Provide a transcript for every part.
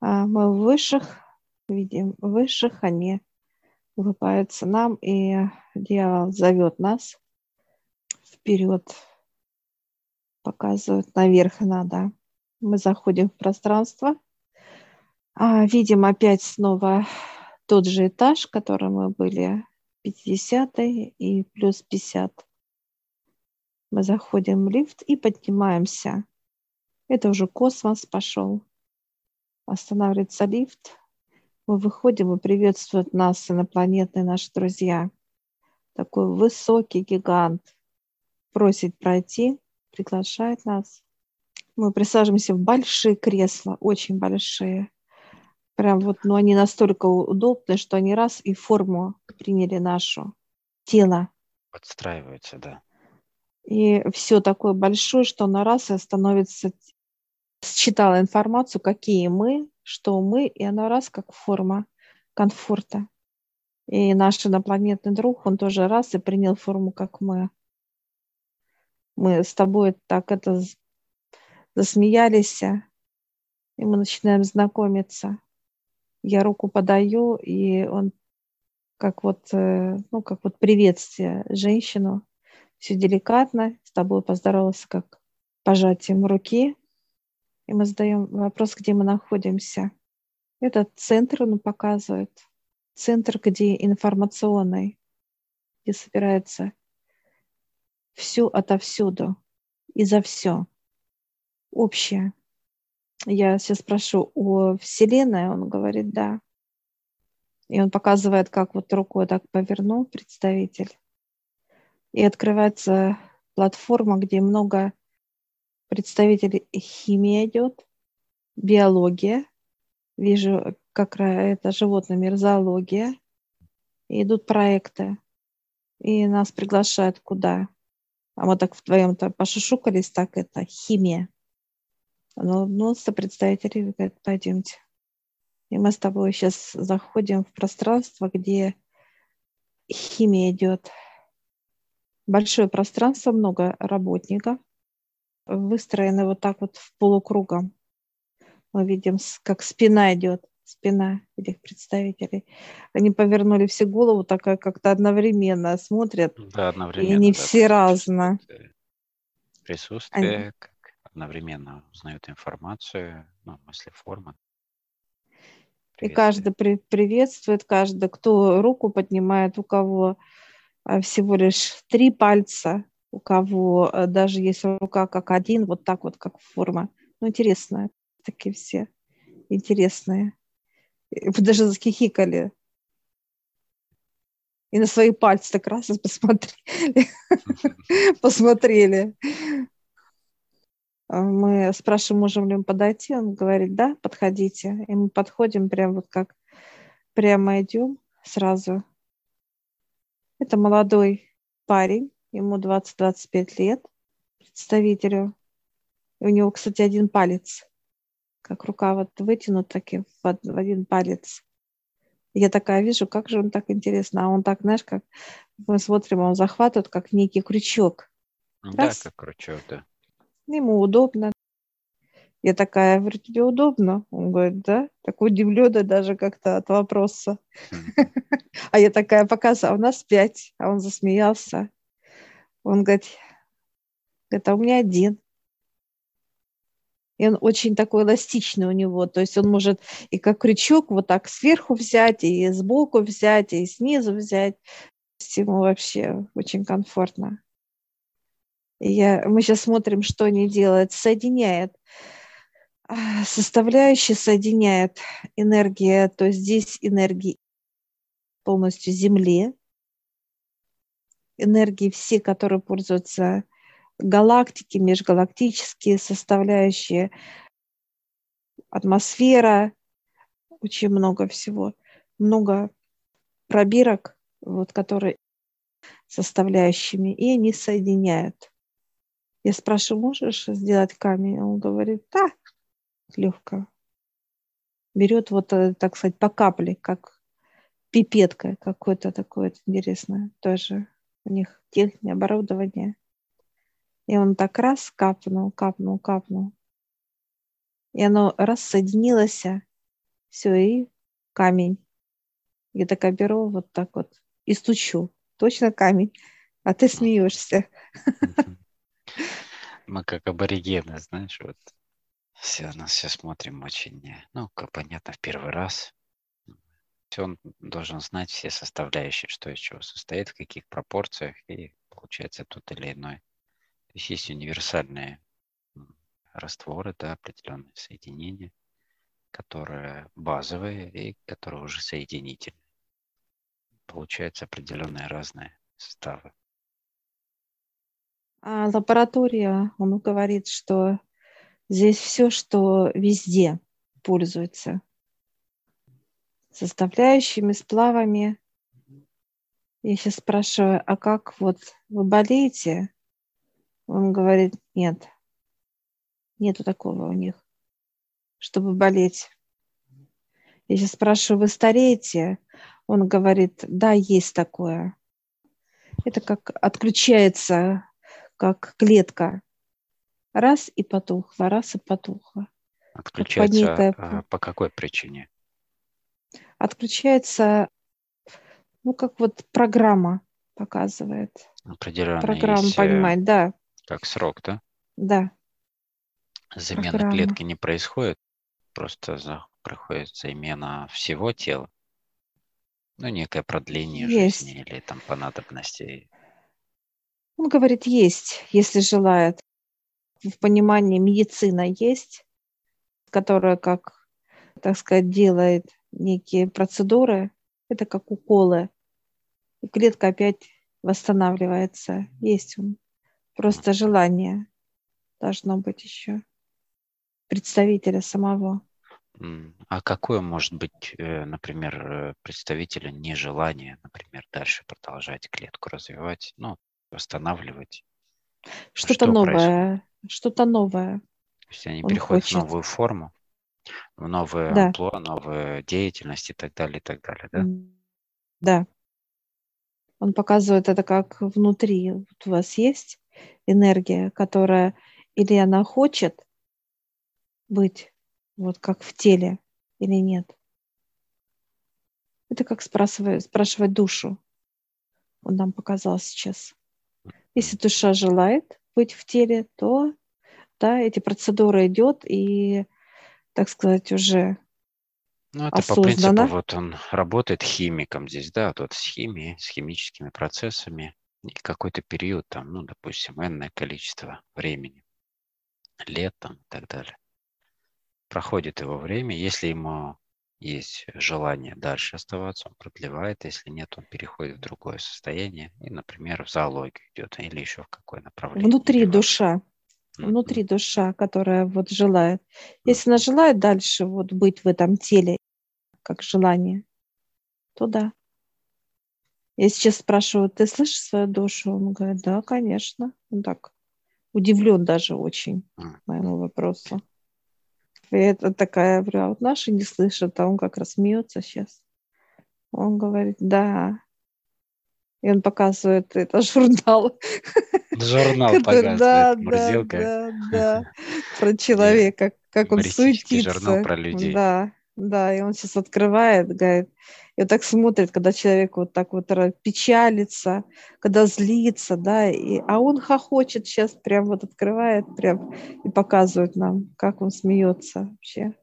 А мы высших видим, высших они улыбаются нам, и дьявол зовет нас вперед, показывает наверх надо. Мы заходим в пространство, а, видим опять снова тот же этаж, в котором мы были, 50 и плюс 50. Мы заходим в лифт и поднимаемся. Это уже космос пошел. Останавливается лифт. Мы выходим и приветствуют нас инопланетные наши друзья. Такой высокий гигант просит пройти, приглашает нас. Мы присаживаемся в большие кресла, очень большие. Прям вот, ну, они настолько удобны, что они раз и форму приняли нашу тело. Подстраиваются, да. И все такое большое, что на раз и становится... Считала информацию, какие мы, что мы, и она раз как форма комфорта. И наш инопланетный друг, он тоже раз и принял форму, как мы. Мы с тобой так это засмеялись, и мы начинаем знакомиться я руку подаю, и он как вот, э, ну, как вот приветствие женщину, все деликатно, с тобой поздоровался как пожатием руки, и мы задаем вопрос, где мы находимся. Этот центр он показывает, центр, где информационный, где собирается все отовсюду и за все общее. Я сейчас спрошу о Вселенной, он говорит, да. И он показывает, как вот рукой так повернул представитель. И открывается платформа, где много представителей химии идет, биология. Вижу, как это животный мир, зоология. И идут проекты. И нас приглашают куда? А мы так вдвоем-то пошушукались, так это химия. Но улыбнулся представитель и говорит, пойдемте. И мы с тобой сейчас заходим в пространство, где химия идет. Большое пространство, много работников, выстроены вот так вот в полукругом. Мы видим, как спина идет, спина этих представителей. Они повернули все голову, такая как-то одновременно смотрят. Да, одновременно. И они да, все разные. Присутствие, они одновременно узнают информацию, ну, мысли, формы. И каждый при приветствует, каждый, кто руку поднимает, у кого а, всего лишь три пальца, у кого а, даже есть рука как один, вот так вот, как форма. Ну, интересно, такие все интересные. И даже захихикали. И на свои пальцы так раз посмотрели. посмотрели. А мы спрашиваем, можем ли мы подойти. Он говорит, да, подходите. И мы подходим прям вот как прямо идем сразу. Это молодой парень, ему 20-25 лет, представителю. И у него, кстати, один палец, как рука вот вытянут таки в один палец. Я такая вижу, как же он так интересно. А он так, знаешь, как мы смотрим, он захватывает, как некий крючок. Да, как крючок, да ему удобно. Я такая, говорю, тебе удобно? Он говорит, да. Так удивлена даже как-то от вопроса. А я такая показываю, а у нас пять. А он засмеялся. Он говорит, это у меня один. И он очень такой эластичный у него. То есть он может и как крючок вот так сверху взять, и сбоку взять, и снизу взять. Ему вообще очень комфортно. Я, мы сейчас смотрим, что они делают. Соединяет а, составляющие соединяет энергия, то есть здесь энергии полностью Земли, энергии все, которые пользуются галактики, межгалактические составляющие, атмосфера, очень много всего, много пробирок, вот, которые составляющими, и они соединяют. Я спрашиваю, можешь сделать камень? Он говорит, да, легко. Берет вот, э, так сказать, по капле, как пипетка какое-то такое интересное. Тоже у них техника, оборудование. И он так раз капнул, капнул, капнул. И оно раз соединилось, все, и камень. Я такая беру вот так вот и стучу. Точно камень. А ты смеешься. Мы как аборигены, знаешь, вот все нас все смотрим очень, ну, понятно, в первый раз. Он должен знать все составляющие, что из чего состоит, в каких пропорциях, и получается тот или иной. То есть есть универсальные растворы, да, определенные соединения, которые базовые и которые уже соединительные. Получаются определенные разные составы. А лаборатория, он говорит, что здесь все, что везде пользуется составляющими, сплавами. Я сейчас спрашиваю, а как вот вы болеете? Он говорит, нет, нету такого у них, чтобы болеть. Я сейчас спрашиваю, вы стареете? Он говорит, да, есть такое. Это как отключается как клетка. Раз и потухла, раз и потухла. Отключается некое... А, по какой причине? Отключается, ну, как вот программа показывает. Определенно Программа есть, э, понимать, да. Как срок, да? Да. Замена программа. клетки не происходит, просто за, происходит замена всего тела. Ну, некое продление есть. жизни или там по надобности он говорит, есть, если желает. В понимании медицина есть, которая, как, так сказать, делает некие процедуры. Это как уколы. И клетка опять восстанавливается. Есть он. Просто желание должно быть еще представителя самого. А какое может быть, э, например, э, представителя нежелания, например, дальше продолжать клетку развивать? Ну, восстанавливать. Что-то что новое. Происходит? Что-то новое. То есть они Он переходят хочет. в новую форму, новое да. амплуа, новую деятельность и так далее, и так далее, да? Да. Он показывает это как внутри. Вот у вас есть энергия, которая или она хочет быть вот как в теле или нет. Это как спрашивать, спрашивать душу. Он нам показал сейчас. Если душа желает быть в теле, то да, эти процедуры идет и, так сказать, уже ну, это осознанно. по принципу, вот он работает химиком здесь, да, вот с химией, с химическими процессами, и какой-то период, там, ну, допустим, энное количество времени, лет там и так далее. Проходит его время, если ему есть желание дальше оставаться, он продлевает, если нет, он переходит в другое состояние и, например, в зоологию идет или еще в какое направление. Внутри душа. Внутри душа, которая вот желает. Если она желает дальше вот быть в этом теле, как желание, то да. Я сейчас спрашиваю, ты слышишь свою душу? Он говорит, да, конечно. Он так удивлен даже очень mm-hmm. моему вопросу. И это такая, прям, вот наши не слышат, а он как раз смеется сейчас. Он говорит, да. И он показывает это журнал. Журнал показывает, да, да, да, да, про человека, как он суетится. журнал про людей. Да, да, и он сейчас открывает, говорит, и вот так смотрит, когда человек вот так вот печалится, когда злится, да, и, а он хохочет сейчас, прям вот открывает, прям и показывает нам, как он смеется вообще.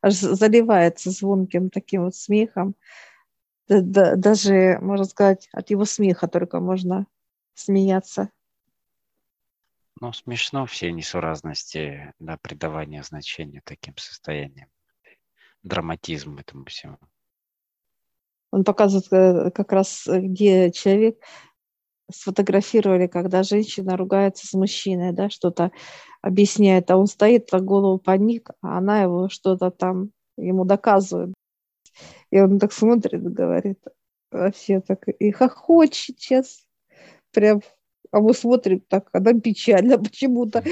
Аж заливается звонким таким вот смехом. Да, да, даже, можно сказать, от его смеха только можно смеяться. Ну, смешно все несуразности, да, придавания значения таким состояниям драматизм этому всему. Он показывает э, как раз, э, где человек сфотографировали, когда женщина ругается с мужчиной, да, что-то объясняет, а он стоит, так голову поник, а она его что-то там ему доказывает. И он так смотрит, говорит, вообще так, и хохочет сейчас, прям, а мы смотрим так, она печально почему-то.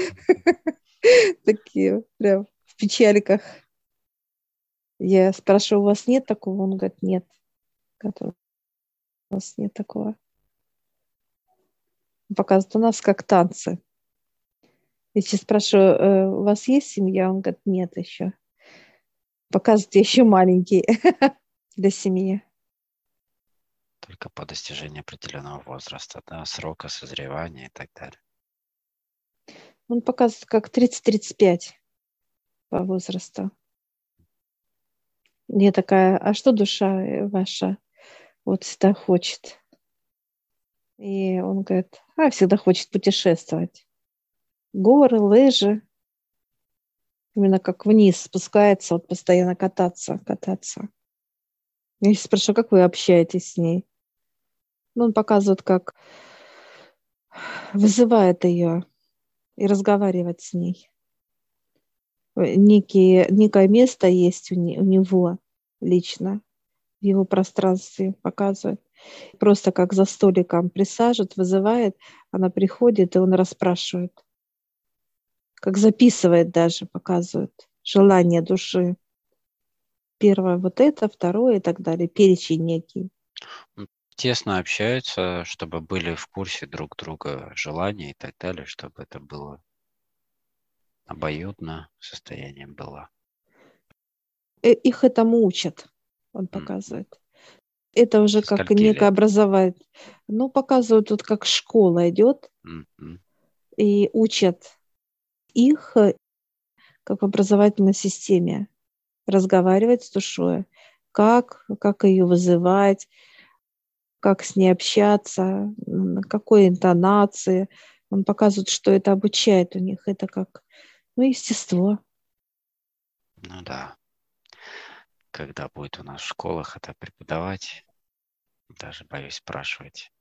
Такие прям в печальках. Я спрашиваю, у вас нет такого? Он говорит, нет. У нас нет такого. Показывает, у нас как танцы. Если спрашиваю, «Э, у вас есть семья? Он говорит, нет еще. Показывает еще маленький для семьи. Только по достижении определенного возраста, да, срока созревания и так далее. Он показывает как 30-35 по возрасту. Я такая, а что душа ваша вот всегда хочет? И он говорит, а, всегда хочет путешествовать. Горы, лыжи. Именно как вниз спускается, вот постоянно кататься, кататься. Я спрашиваю, как вы общаетесь с ней? Ну, он показывает, как вызывает ее и разговаривать с ней. Некие, некое место есть у, не, у него лично в его пространстве показывает. Просто как за столиком присаживает, вызывает, она приходит, и он расспрашивает. Как записывает даже, показывает желание души. Первое вот это, второе и так далее, перечень некий. Тесно общаются, чтобы были в курсе друг друга желания и так далее, чтобы это было обоюдно состояние было. Э, их этому учат, он показывает. Это уже как некое образование. Ну, показывают тут, как школа идет mm-hmm. и учат их э, как в образовательной системе разговаривать с душой, как, как ее вызывать, как с ней общаться, на какой интонации. Он показывает, что это обучает у них. Это как ну, естество. Ну да. Когда будет у нас в школах это преподавать, даже боюсь спрашивать.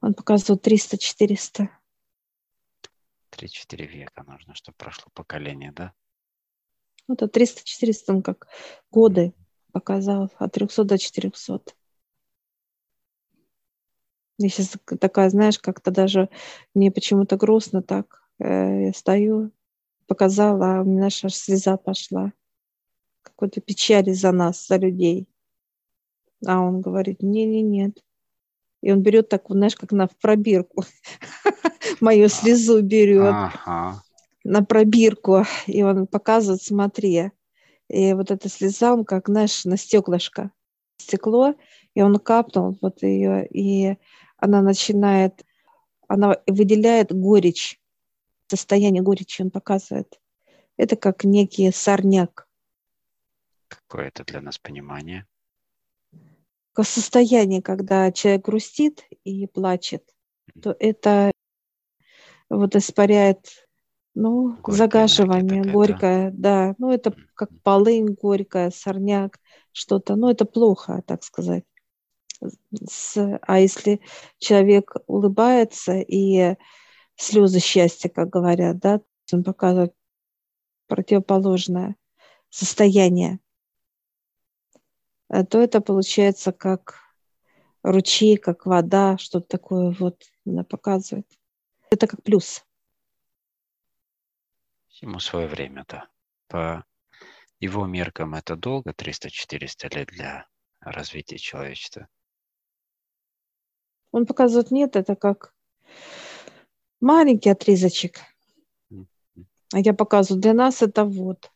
Он показывает 300-400. 3-4 века нужно, чтобы прошло поколение, да? Ну, это 300-400, он как годы показал, от 300 до 400. Я сейчас такая, знаешь, как-то даже мне почему-то грустно так. Э, я стою, показала, а у меня аж слеза пошла. Какой-то печали за нас, за людей. А он говорит, не-не-нет. И он берет так, знаешь, как на в пробирку. Мою слезу берет на пробирку. И он показывает, смотри. И вот эта слеза, он как, знаешь, на стеклышко. Стекло, и он капнул вот ее, и она начинает, она выделяет горечь, состояние горечи он показывает. Это как некий сорняк. Какое это для нас понимание? Состояние, когда человек грустит и плачет, то это вот испаряет, ну, горькая загаживание, горькое, да? да. Ну, это как полынь горькая, сорняк, что-то. Ну, это плохо, так сказать с, а если человек улыбается и слезы счастья, как говорят, да, он показывает противоположное состояние, э, то это получается как ручей, как вода, что-то такое вот она показывает. Это как плюс. Ему свое время, да. По его меркам это долго, 300-400 лет для развития человечества. Он показывает, нет, это как маленький отрезочек. А я показываю, для нас это вот.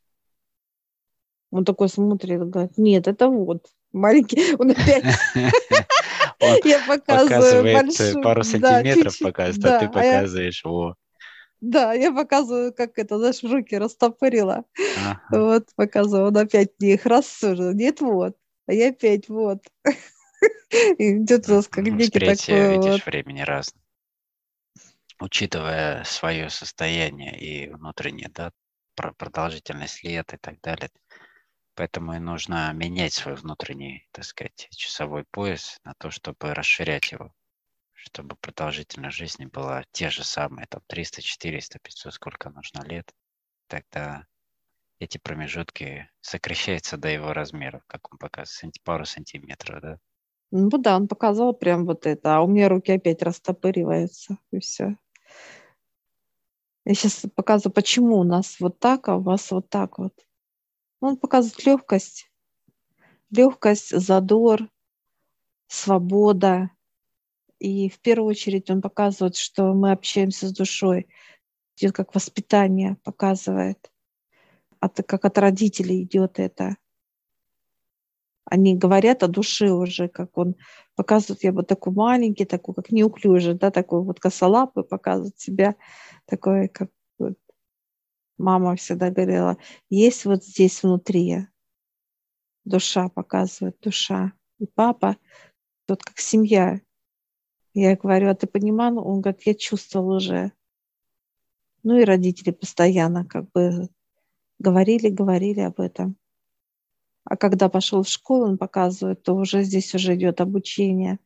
Он такой смотрит, говорит, нет, это вот. Маленький, он опять... Я показываю пару сантиметров показывает, а ты показываешь, во. Да, я показываю, как это, знаешь, руки растопырила. Вот, показываю, он опять их рассуждает. Нет, вот. А я опять вот. Идет нас как ну, некий такой видишь, времени разное. Учитывая свое состояние и внутреннее, да, продолжительность лет и так далее. Поэтому и нужно менять свой внутренний, так сказать, часовой пояс на то, чтобы расширять его, чтобы продолжительность жизни была те же самые, там 300, 400, 500, сколько нужно лет. Тогда эти промежутки сокращаются до его размеров, как он показывает, пару сантиметров, да. Ну да, он показал прям вот это, а у меня руки опять растопыриваются, и все. Я сейчас показываю, почему у нас вот так, а у вас вот так вот. Он показывает легкость, легкость, задор, свобода. И в первую очередь он показывает, что мы общаемся с душой. Идет как воспитание, показывает. от, как от родителей идет это. Они говорят о душе уже, как он показывает, я вот такой маленький, такой, как неуклюжий, да, такой вот косолапый, показывает себя, такой, как вот, мама всегда говорила, есть вот здесь внутри душа, показывает душа. И папа, вот как семья. Я говорю, а ты понимал? Он говорит, я чувствовал уже. Ну и родители постоянно как бы говорили, говорили об этом. А когда пошел в школу, он показывает, то уже здесь уже идет обучение.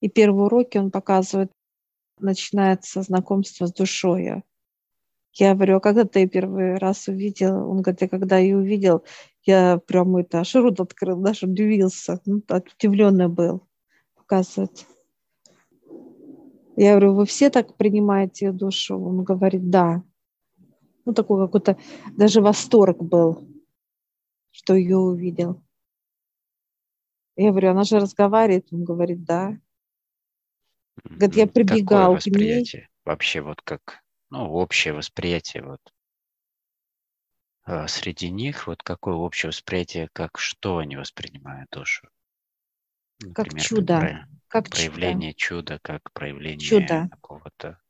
И первые уроки он показывает, начинается знакомство с душой. Я говорю, а когда ты первый раз увидел? Он говорит, я когда ее увидел, я прям это аж рот открыл, даже удивился, ну, удивленный был, показывает. Я говорю, вы все так принимаете душу? Он говорит, да. Ну, такой какой-то даже восторг был что ее увидел. Я говорю, она же разговаривает. Он говорит, да. Говорит, я прибегал Какое восприятие? К ней. Вообще вот как, ну, общее восприятие вот а, среди них, вот какое общее восприятие, как что они воспринимают душу? Например, как чудо. Про, как проявление чудо. чуда, как проявление чудо. какого-то.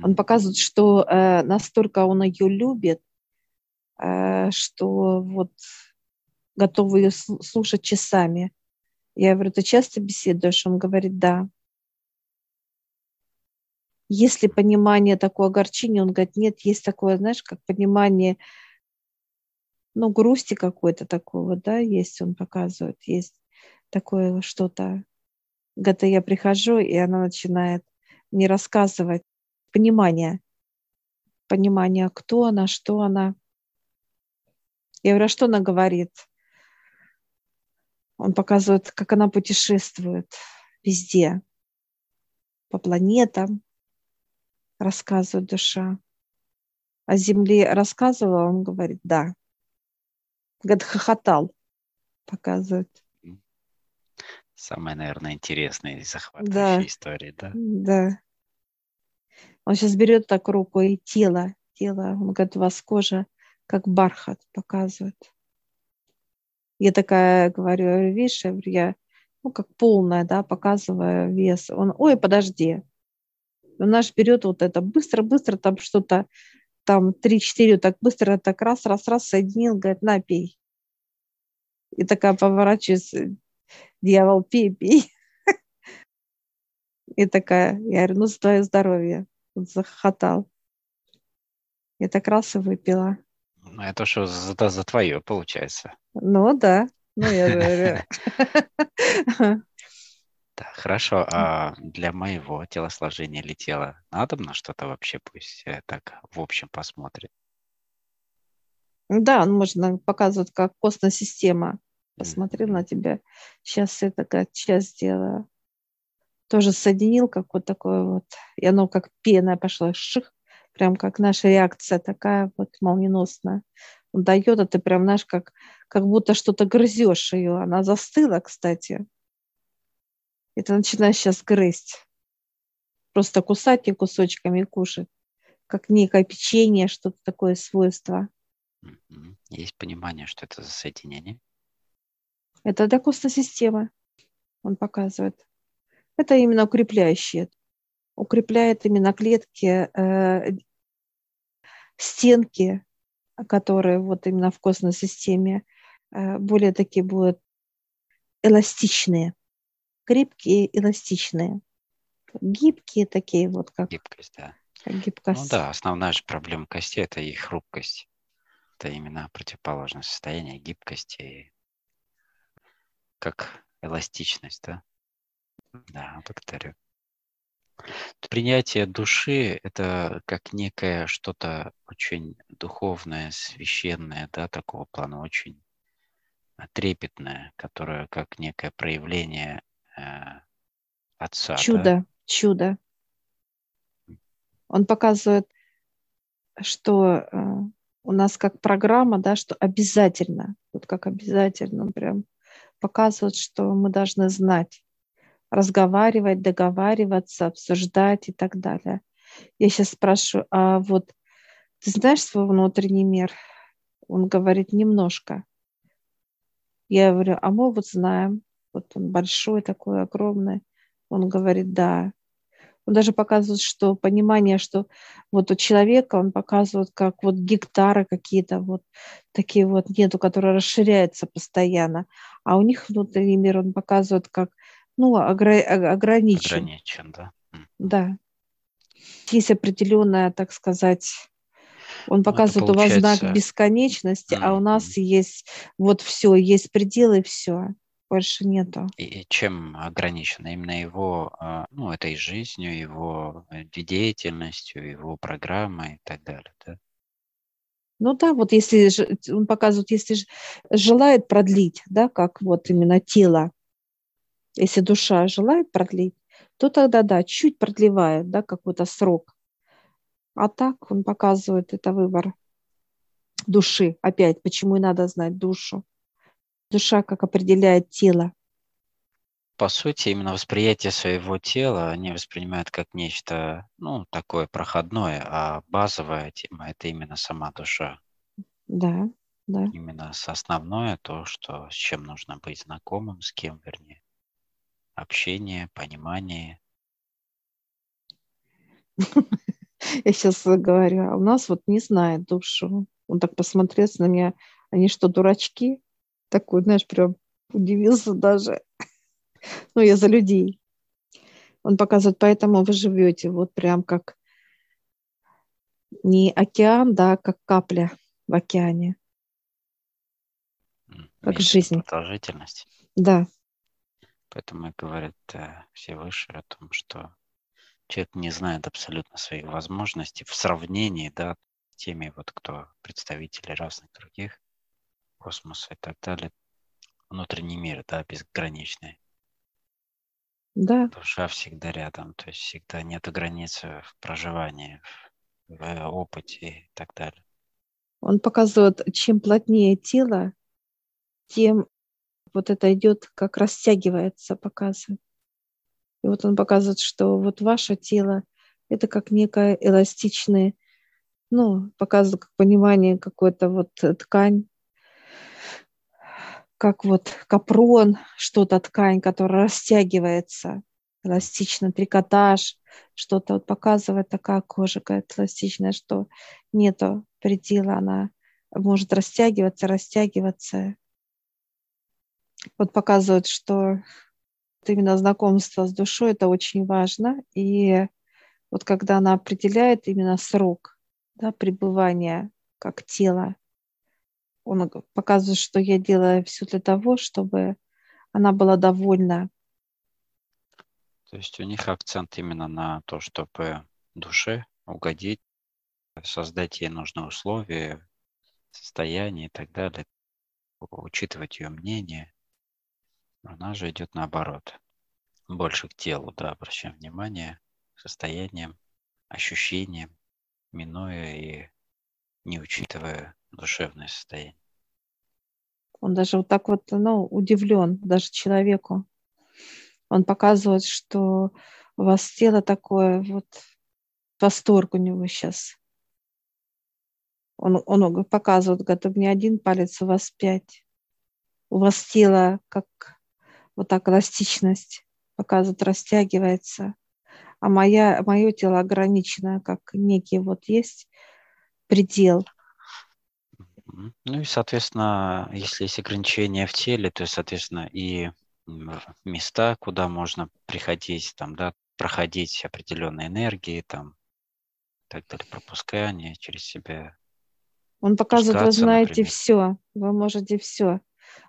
Он показывает, что э, настолько он ее любит, Э, что вот готовы ее слушать часами. Я говорю, ты часто беседуешь? Он говорит, да. Есть ли понимание такое огорчение? Он говорит, нет, есть такое, знаешь, как понимание, ну, грусти какой-то такого, да, есть, он показывает, есть такое что-то. Говорит, я прихожу, и она начинает мне рассказывать понимание, понимание, кто она, что она. Я говорю, а что она говорит? Он показывает, как она путешествует везде, по планетам, рассказывает душа. О Земле рассказывала, он говорит, да. Говорит, хохотал, показывает. Самая, наверное, интересная и захватывающая да. история, да? Да. Он сейчас берет так руку и тело, тело, он говорит, у вас кожа как бархат показывает. Я такая говорю, видишь, я, ну, как полная, да, показывая вес. Он, ой, подожди. Он наш берет вот это быстро-быстро, там что-то, там 3-4, так быстро, так раз, раз, раз соединил, говорит, на, пей. И такая поворачивается, дьявол, пей, пей. И такая, я говорю, ну, за твое здоровье. Он захохотал. Я так раз и выпила. Ну, это что за, за твое получается. Ну да, ну я говорю. Да, хорошо. А для моего телосложения или тела надо на что-то вообще пусть э, так в общем посмотрит? Да, можно показывать, как костная система. Посмотрел mm-hmm. на тебя. Сейчас я такая часть сделаю. Тоже соединил, как вот такое вот. И оно как пена пошла. Ших прям как наша реакция такая вот молниеносная. Он дает, а ты прям, знаешь, как, как будто что-то грызешь ее. Она застыла, кстати. И ты начинаешь сейчас грызть. Просто кусать и кусочками и кушать. Как некое печенье, что-то такое свойство. Есть понимание, что это за соединение? Это для костной системы, он показывает. Это именно укрепляющее укрепляет именно клетки, э, стенки, которые вот именно в костной системе э, более такие будут эластичные, крепкие, эластичные, гибкие такие вот как. Гибкость, да. Как гибкость. Ну да, основная же проблема кости – это их хрупкость. Это именно противоположное состояние гибкости, как эластичность, да? Да, благодарю. Принятие души – это как некое что-то очень духовное, священное, да, такого плана, очень трепетное, которое как некое проявление э, Отца. Чудо, да? чудо. Он показывает, что э, у нас как программа, да, что обязательно, вот как обязательно, он прям показывает, что мы должны знать разговаривать, договариваться, обсуждать и так далее. Я сейчас спрашиваю, а вот ты знаешь свой внутренний мир? Он говорит, немножко. Я говорю, а мы вот знаем. Вот он большой такой, огромный. Он говорит, да. Он даже показывает, что понимание, что вот у человека, он показывает, как вот гектары какие-то вот такие вот нету, которые расширяются постоянно. А у них внутренний мир, он показывает, как, ну, огра- ограничен. Ограничен, да. Да. Есть определенная, так сказать, он ну, показывает у вас знак бесконечности, mm-hmm. а у нас есть вот все, есть пределы, все. Больше нету. И чем ограничено? Именно его, а, ну, этой жизнью, его э, деятельностью, его программой и так далее, да? Ну да, вот если он показывает, если желает продлить, да, как вот именно тело, если душа желает продлить, то тогда да, чуть продлевает, да, какой-то срок. А так он показывает это выбор души. Опять, почему и надо знать душу. Душа как определяет тело. По сути, именно восприятие своего тела они воспринимают как нечто, ну, такое проходное, а базовая тема – это именно сама душа. Да, да. Именно основное то, что, с чем нужно быть знакомым, с кем, вернее. Общение, понимание. Я сейчас говорю, а у нас вот не знает душу. Он так посмотрел на меня, они что, дурачки? Такой, знаешь, прям удивился даже. Ну, я за людей. Он показывает, поэтому вы живете вот прям как не океан, да, а как капля в океане. Как жизнь. Продолжительность. Да. Поэтому и говорят э, все выше о том, что человек не знает абсолютно своих возможностей в сравнении, да, с теми, вот кто представители разных других космоса и так далее. Внутренний мир, да, безграничный. Да. Душа всегда рядом, то есть всегда нет границы в проживании, в, в опыте и так далее. Он показывает, чем плотнее тело, тем вот это идет, как растягивается, показывает. И вот он показывает, что вот ваше тело – это как некая эластичная, ну, показывает как понимание какой-то вот ткань, как вот капрон, что-то ткань, которая растягивается, эластично, трикотаж, что-то вот показывает такая кожа какая-то эластичная, что нету предела, она может растягиваться, растягиваться. Вот показывает, что именно знакомство с душой это очень важно. И вот когда она определяет именно срок да, пребывания как тело, он показывает, что я делаю все для того, чтобы она была довольна. То есть у них акцент именно на то, чтобы душе угодить, создать ей нужные условия, состояние и так далее, учитывать ее мнение. Она же идет наоборот. Больше к телу, да, обращаем внимание, состоянием, ощущением, минуя и не учитывая душевное состояние. Он даже вот так вот, ну, удивлен даже человеку. Он показывает, что у вас тело такое, вот восторг у него сейчас. Он, он показывает, говорит, меня один палец, у вас пять. У вас тело как вот так эластичность показывает, растягивается. А моя, мое тело ограничено, как некий вот есть предел. Ну и, соответственно, если есть ограничения в теле, то, соответственно, и места, куда можно приходить, там, да, проходить определенные энергии, там, так далее, пропускание через себя. Он показывает, вы знаете например. все, вы можете все.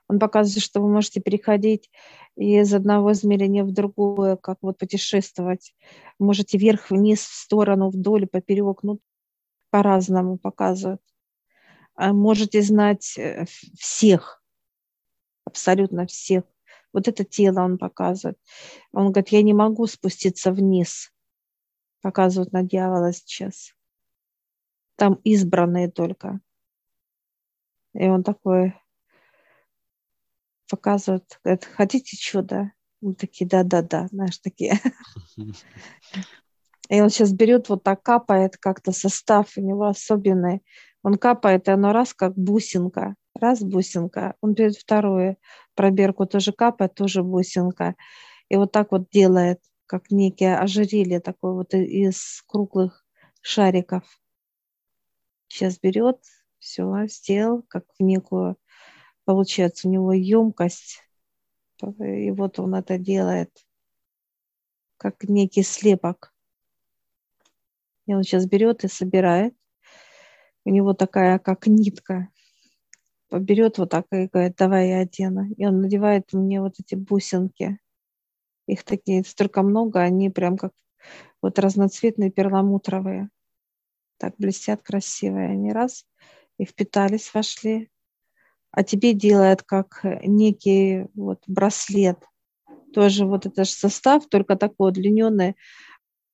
Он показывает, что вы можете переходить из одного измерения в другое, как вот путешествовать. Можете вверх, вниз, в сторону, вдоль, поперек, ну, по-разному показывает. А можете знать э, всех, абсолютно всех. Вот это тело он показывает. Он говорит, я не могу спуститься вниз. Показывают на дьявола сейчас. Там избранные только. И он такой, показывают, говорят, хотите чудо? Мы такие, да-да-да, знаешь, такие. И он сейчас берет, вот так капает как-то состав у него особенный. Он капает, и оно раз как бусинка. Раз бусинка. Он берет вторую пробирку, тоже капает, тоже бусинка. И вот так вот делает, как некие ожерелье такое вот из круглых шариков. Сейчас берет, все, сделал, как в некую, получается, у него емкость. И вот он это делает, как некий слепок. И он сейчас берет и собирает. У него такая, как нитка. Берет вот так и говорит, давай я одену. И он надевает мне вот эти бусинки. Их такие столько много, они прям как вот разноцветные перламутровые. Так блестят красивые. Они раз и впитались, вошли. А тебе делает как некий вот браслет. Тоже вот это же состав, только такой удлиненный,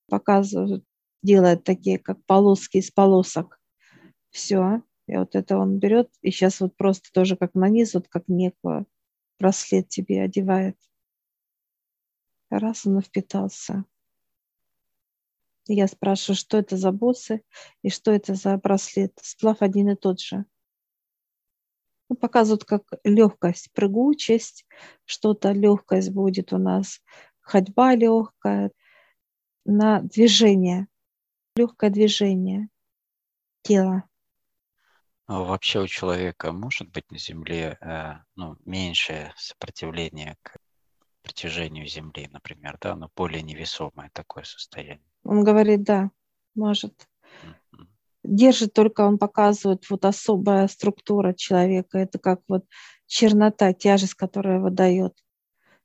показывают делает такие, как полоски из полосок. Все. И вот это он берет, и сейчас вот просто тоже как нанизывает, вот как некую браслет тебе одевает. Раз он впитался. Я спрашиваю, что это за бусы и что это за браслет. Сплав один и тот же. Ну, показывают как легкость, прыгучесть, что-то легкость будет у нас, ходьба легкая, на движение легкое движение тела. А вообще у человека может быть на Земле э, ну, меньшее сопротивление к притяжению Земли, например, да, но более невесомое такое состояние. Он говорит, да, может. Mm-hmm. Держит только, он показывает вот особая структура человека. Это как вот чернота, тяжесть, которая его дает.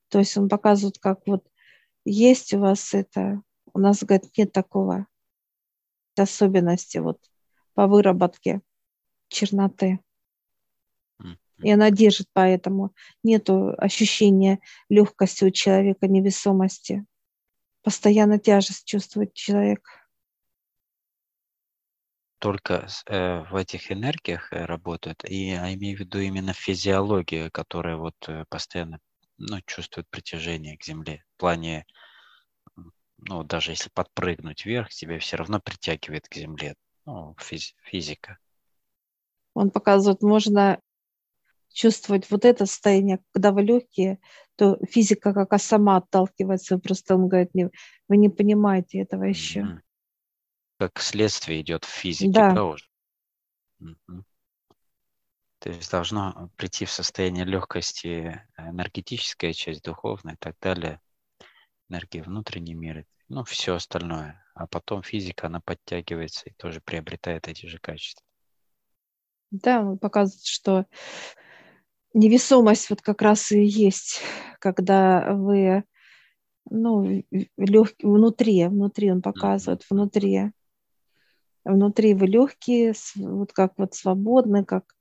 То есть он показывает, как вот есть у вас это, у нас, говорит, нет такого особенности вот по выработке черноты. И она держит поэтому. Нет ощущения легкости у человека, невесомости. Постоянно тяжесть чувствует человек. Только э, в этих энергиях э, работают, и я имею в виду именно физиологию, которая вот э, постоянно ну, чувствует притяжение к Земле. В плане ну, даже если подпрыгнуть вверх, тебя все равно притягивает к земле. Ну, физ- физика. Он показывает, можно чувствовать вот это состояние, когда вы легкие, то физика как сама отталкивается, просто он говорит, не, вы не понимаете этого еще. Mm-hmm. Как следствие идет в физике, да? Mm-hmm. То есть должно прийти в состояние легкости энергетическая часть, духовная и так далее, энергия внутренний мир, ну, все остальное. А потом физика, она подтягивается и тоже приобретает эти же качества. Да, он показывает, что невесомость вот как раз и есть, когда вы, ну, легкие, внутри, внутри он показывает, внутри. Внутри вы легкие, вот как вот свободны, как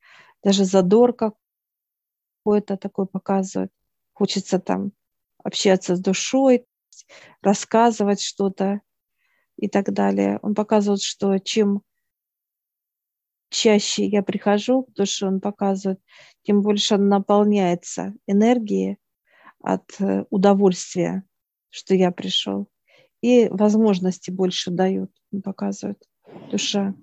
даже задор какой-то такой показывает. Хочется там общаться с душой, рассказывать что-то и так далее. Он показывает, что чем чаще я прихожу, потому что он показывает, тем больше он наполняется энергией от э, удовольствия, что я пришел. И возможности больше дают, он показывает, душа.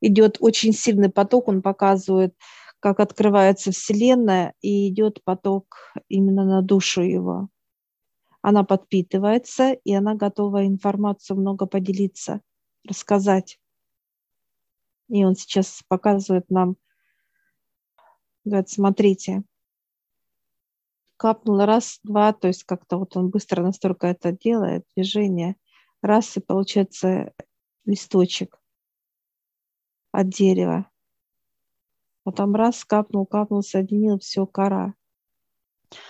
Идет очень сильный поток, он показывает, как открывается Вселенная, и идет поток именно на душу его она подпитывается, и она готова информацию много поделиться, рассказать. И он сейчас показывает нам, говорит, смотрите, капнуло раз, два, то есть как-то вот он быстро настолько это делает, движение, раз, и получается листочек от дерева. Потом раз, капнул, капнул, соединил, все, кора.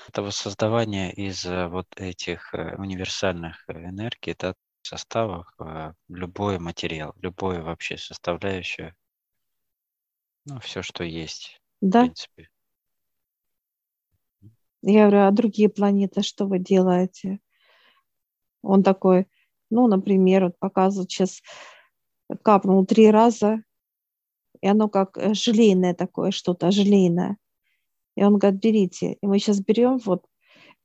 Это воссоздавание из э, вот этих э, универсальных э, энергий, да, составов, любой материал, любое вообще составляющее, ну, все, что есть, да. в принципе. Я говорю, а другие планеты, что вы делаете? Он такой, ну, например, вот показывает сейчас, капнул три раза, и оно как желейное такое что-то, желейное. И он говорит, берите. И мы сейчас берем вот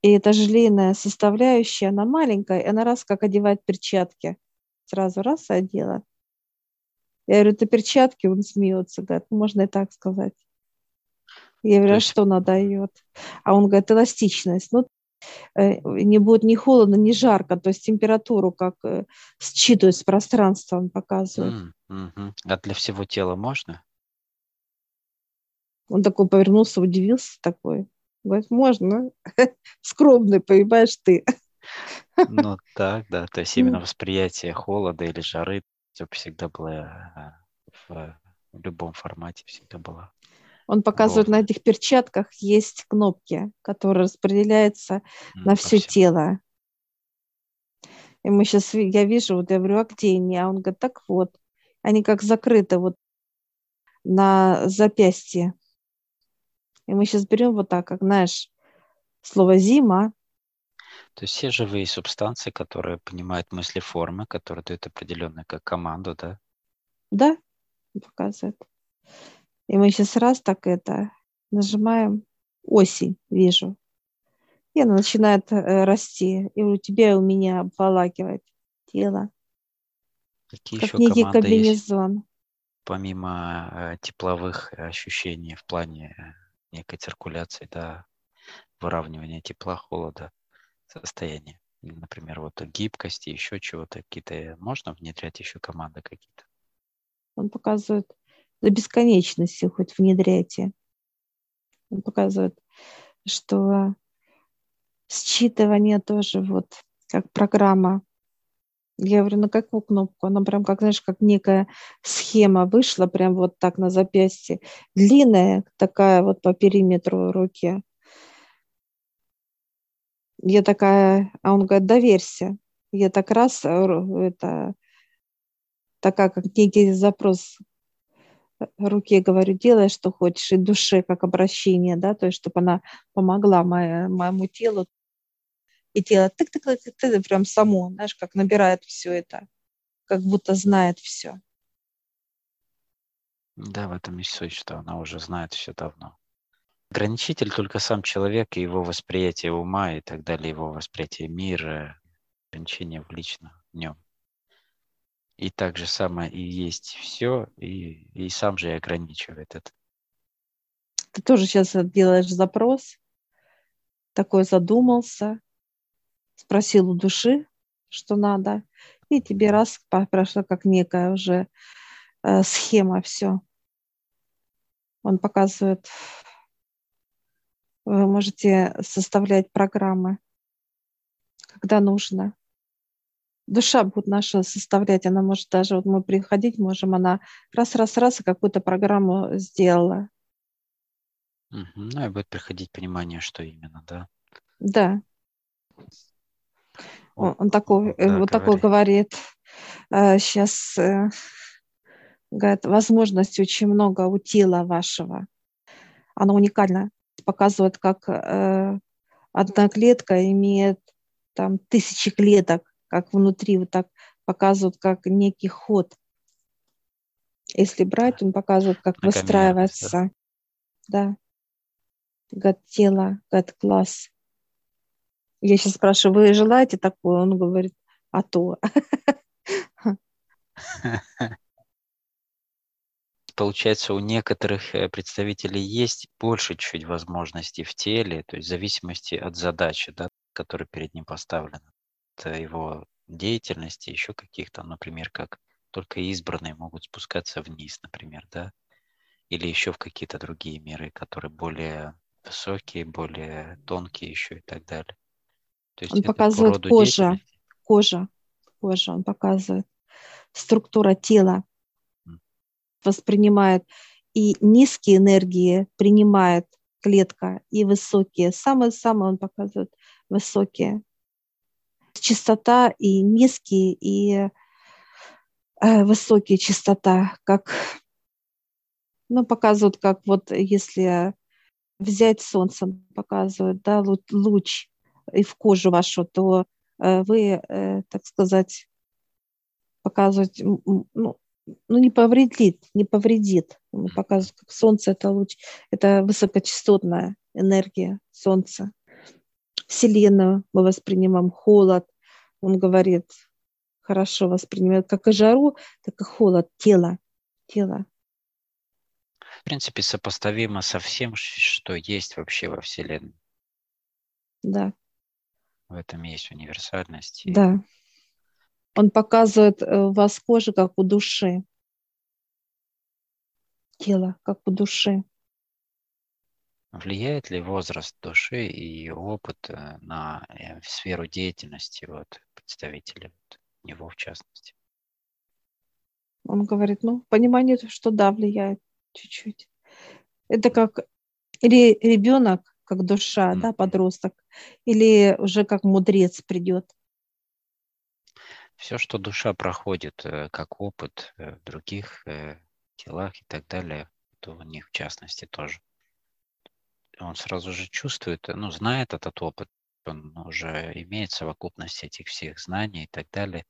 И эта желейная составляющая, она маленькая, и она раз как одевает перчатки. Сразу раз одела. Я говорю, это перчатки, он смеется, говорит, «Ну, можно и так сказать. Я говорю, а что она дает? А он говорит, эластичность. Ну, э, не будет ни холодно, ни жарко, то есть температуру как э, считывает с пространства, он показывает. Mm-hmm. А для всего тела можно? Он такой повернулся, удивился такой. Говорит, можно. Скромный, понимаешь, ты. Ну так, да. То есть именно восприятие холода или жары всегда было э, в любом формате всегда было. Он показывает ровно. на этих перчатках есть кнопки, которые распределяются mm, на все всему. тело. И мы сейчас, я вижу, вот я говорю, а где они? А он говорит, так вот, они как закрыты вот на запястье. И мы сейчас берем вот так, как, знаешь, слово «зима». То есть все живые субстанции, которые понимают мысли формы, которые дают определенную как команду, да? Да, показывает. И мы сейчас раз так это нажимаем осень, вижу. И она начинает э, расти. И у тебя и у меня обволакивать тело. Какие как еще некий комбинезон. Есть, помимо э, тепловых ощущений в плане э, некой циркуляции, да, выравнивания тепла, холода, состояния. Например, вот гибкости, еще чего-то, какие-то можно внедрять еще команды какие-то? Он показывает до бесконечности хоть внедряйте. Он показывает, что считывание тоже вот как программа. Я говорю, на какую кнопку? Она прям, как, знаешь, как некая схема вышла, прям вот так на запястье. Длинная такая вот по периметру руки. Я такая, а он говорит, доверься. Я так раз, э, это, такая, как некий запрос руке говорю, делай, что хочешь, и душе как обращение, да, то есть, чтобы она помогла моя, моему телу, и тело тык тык тык тык прям само, знаешь, как набирает все это, как будто знает все. Да, в этом и суть, что она уже знает все давно. Ограничитель только сам человек и его восприятие ума и так далее, его восприятие мира, ограничение в личном в нем. И так же самое и есть все, и, и сам же и ограничивает это. Ты тоже сейчас делаешь запрос, такой задумался, спросил у души, что надо, и тебе раз прошла как некая уже э, схема, все. Он показывает, вы можете составлять программы, когда нужно душа будет наша составлять, она может даже, вот мы приходить можем, она раз-раз-раз и какую-то программу сделала. Угу. Ну и будет приходить понимание, что именно, да? Да. О, он такой, э, да, вот говори. такой говорит, сейчас, э, э, говорит, возможностей очень много у тела вашего. Оно уникально. Показывает, как одна клетка имеет там тысячи клеток как внутри вот так показывают, как некий ход. Если брать, он показывает, как На выстраивается. Да. Гад тело, гад класс. Я сейчас спрашиваю, вы желаете такое? Он говорит, а то. Получается, у некоторых э, представителей есть больше чуть возможностей в теле, то есть в зависимости от задачи, да, которая перед ним поставлена его деятельности, еще каких-то, например, как только избранные могут спускаться вниз, например, да, или еще в какие-то другие миры, которые более высокие, более тонкие еще и так далее. То есть он показывает по кожа, кожа, кожа, он показывает структура тела, воспринимает и низкие энергии принимает клетка, и высокие, самые-самые он показывает высокие частота и низкие, и э, высокие частота, как, ну, показывают, как вот если взять солнце, показывают, да, луч и в кожу вашу, то э, вы, э, так сказать, показывать, ну, ну, не повредит, не повредит. Показывают, как солнце это луч, это высокочастотная энергия солнца. Вселенную мы воспринимаем холод. Он говорит, хорошо воспринимает как и жару, так и холод тела. Тело. В принципе, сопоставимо со всем, что есть вообще во Вселенной. Да. В этом есть универсальность. Да. Он показывает э, у вас кожу, как у души. Тело, как у души. Влияет ли возраст души и опыт э, на э, сферу деятельности вот, представителей, вот, него в частности? Он говорит, ну, понимание, что да, влияет чуть-чуть. Это как или ребенок, как душа, mm-hmm. да, подросток, или уже как мудрец придет. Все, что душа проходит э, как опыт в других телах и так далее, то у них в частности тоже он сразу же чувствует, ну, знает этот опыт, он уже имеет совокупность этих всех знаний и так далее.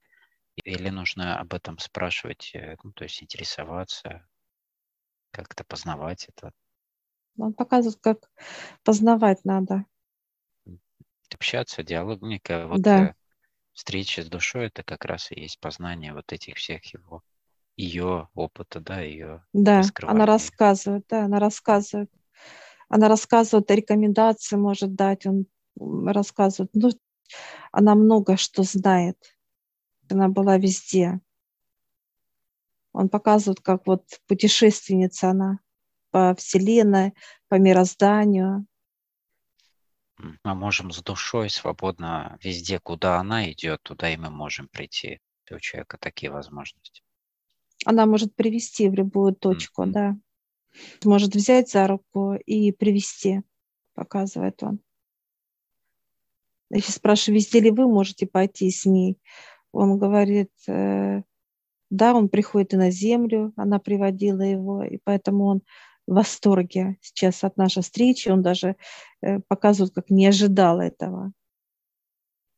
Или нужно об этом спрашивать, э, ну, то есть интересоваться, как-то познавать это. Он показывает, как познавать надо. Общаться, диалог, некая вот да. Э, встреча с душой, это как раз и есть познание вот этих всех его, ее опыта, да, ее Да, она рассказывает, да, она рассказывает. Она рассказывает рекомендации, может дать, он рассказывает. Ну, она много что знает. Она была везде. Он показывает, как вот путешественница она по Вселенной, по мирозданию. Мы можем с душой свободно везде, куда она идет, туда и мы можем прийти. У человека такие возможности. Она может привести в любую точку, mm-hmm. да может взять за руку и привести, показывает он. Если спрашиваю, везде ли вы можете пойти с ней, он говорит, э, да, он приходит и на землю, она приводила его, и поэтому он в восторге сейчас от нашей встречи, он даже э, показывает, как не ожидал этого.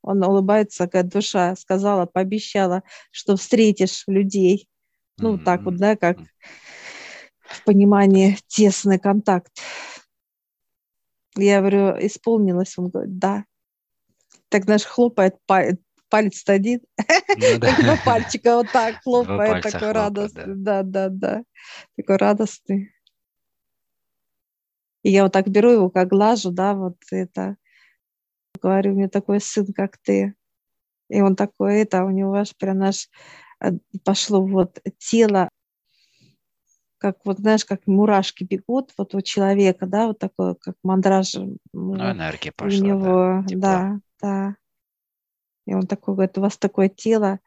Он улыбается, как душа сказала, пообещала, что встретишь людей. Ну, mm-hmm. так вот, да, как в понимании тесный контакт. Я говорю, исполнилось? Он говорит, да. Так, знаешь, хлопает палец один, ну, да. два пальчика вот так хлопает, такой хлопает, радостный. Да. да, да, да. Такой радостный. И я вот так беру его, как глажу, да, вот это. Говорю, у меня такой сын, как ты. И он такой, это, у него аж прям наш э, пошло вот тело как вот, знаешь, как мурашки бегут вот у человека, да, вот такое, как мандраж. Ну, энергия пошла, у него, да, да, да. И он такой говорит, у вас такое тело,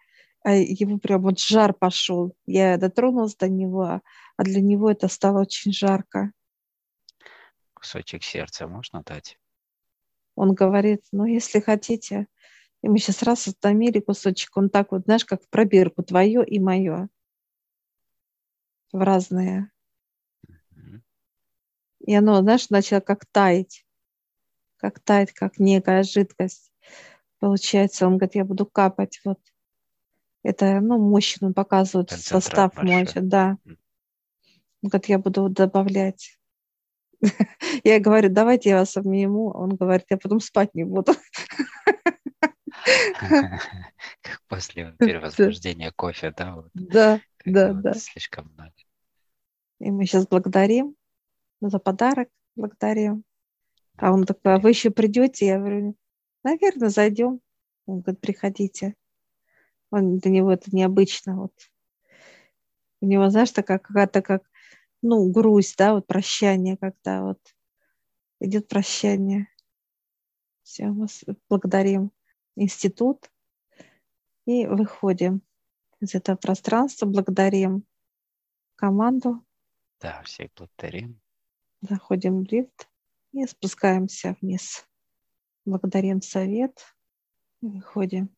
а его прям вот жар пошел. Я дотронулась до него, а для него это стало очень жарко. Кусочек сердца можно дать? Он говорит, ну, если хотите. И мы сейчас раз оттомили кусочек, он так вот, знаешь, как в пробирку, твое и мое в разные. И оно, знаешь, начало как таять, как таять, как некая жидкость. Получается, он говорит, я буду капать вот. Это, ну, мощно показывает состав мощи, да. Он говорит, я буду добавлять. Я говорю, давайте я вас обниму. Он говорит, я потом спать не буду. Как после перевозбуждения кофе, да? Да, да, да. Слишком много. И мы сейчас благодарим за подарок, благодарим. А он такой, а вы еще придете? Я говорю, наверное, зайдем. Он говорит, приходите. Он, для него это необычно. Вот. У него, знаешь, такая какая-то как, ну, грусть, да, вот прощание, когда вот идет прощание. Все, мы благодарим институт и выходим из этого пространства, благодарим команду, да, всех благодарим. Заходим в лифт и спускаемся вниз. Благодарим совет и выходим.